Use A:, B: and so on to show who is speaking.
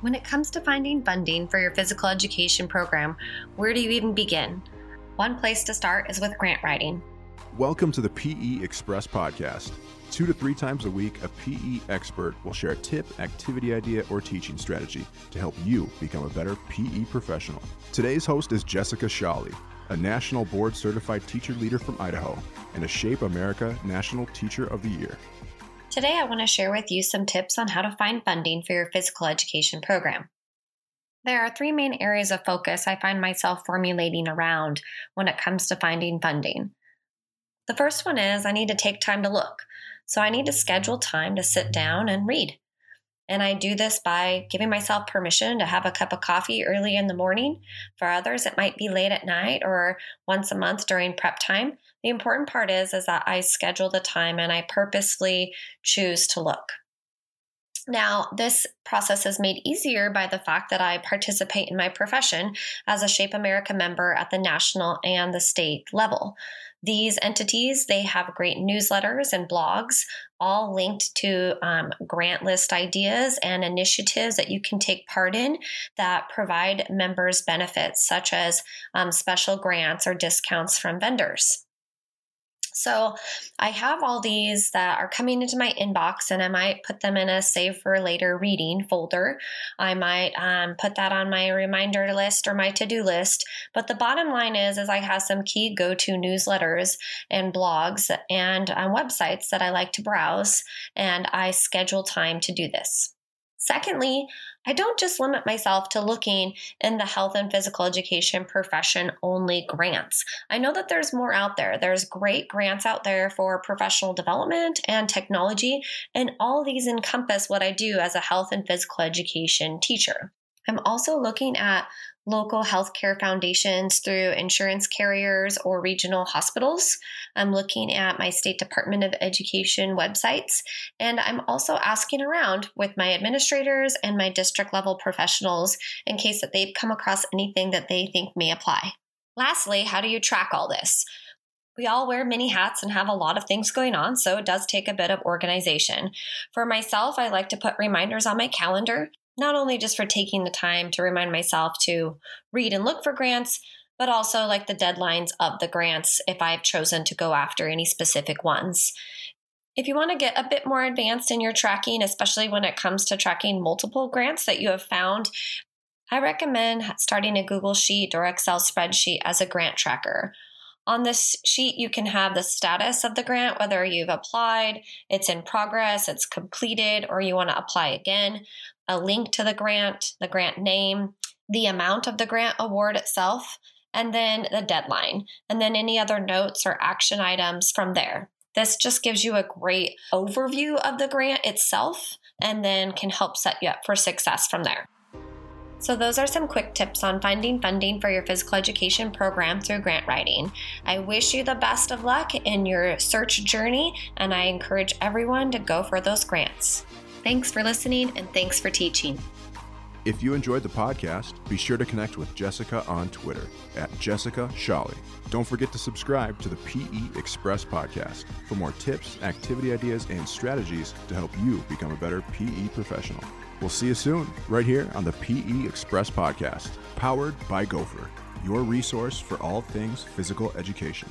A: When it comes to finding funding for your physical education program, where do you even begin? One place to start is with grant writing.
B: Welcome to the PE Express podcast. Two to three times a week, a PE expert will share a tip, activity idea, or teaching strategy to help you become a better PE professional. Today's host is Jessica Shawley, a national board certified teacher leader from Idaho and a Shape America National Teacher of the Year.
A: Today, I want to share with you some tips on how to find funding for your physical education program. There are three main areas of focus I find myself formulating around when it comes to finding funding. The first one is I need to take time to look. So I need to schedule time to sit down and read. And I do this by giving myself permission to have a cup of coffee early in the morning. For others, it might be late at night or once a month during prep time. The important part is, is that I schedule the time and I purposely choose to look. Now, this process is made easier by the fact that I participate in my profession as a Shape America member at the national and the state level. These entities, they have great newsletters and blogs, all linked to um, grant list ideas and initiatives that you can take part in that provide members benefits, such as um, special grants or discounts from vendors. So I have all these that are coming into my inbox, and I might put them in a save for later reading folder. I might um, put that on my reminder list or my to do list. But the bottom line is, is I have some key go to newsletters and blogs and um, websites that I like to browse, and I schedule time to do this. Secondly, I don't just limit myself to looking in the health and physical education profession only grants. I know that there's more out there. There's great grants out there for professional development and technology, and all these encompass what I do as a health and physical education teacher. I'm also looking at local healthcare foundations through insurance carriers or regional hospitals. I'm looking at my State Department of Education websites, and I'm also asking around with my administrators and my district level professionals in case that they've come across anything that they think may apply. Lastly, how do you track all this? We all wear many hats and have a lot of things going on, so it does take a bit of organization. For myself, I like to put reminders on my calendar not only just for taking the time to remind myself to read and look for grants, but also like the deadlines of the grants if I've chosen to go after any specific ones. If you want to get a bit more advanced in your tracking, especially when it comes to tracking multiple grants that you have found, I recommend starting a Google Sheet or Excel spreadsheet as a grant tracker. On this sheet, you can have the status of the grant, whether you've applied, it's in progress, it's completed, or you want to apply again, a link to the grant, the grant name, the amount of the grant award itself, and then the deadline, and then any other notes or action items from there. This just gives you a great overview of the grant itself and then can help set you up for success from there. So, those are some quick tips on finding funding for your physical education program through grant writing. I wish you the best of luck in your search journey, and I encourage everyone to go for those grants. Thanks for listening, and thanks for teaching.
B: If you enjoyed the podcast, be sure to connect with Jessica on Twitter at Jessica Shawley. Don't forget to subscribe to the PE Express podcast for more tips, activity ideas, and strategies to help you become a better PE professional. We'll see you soon, right here on the PE Express podcast, powered by Gopher, your resource for all things physical education.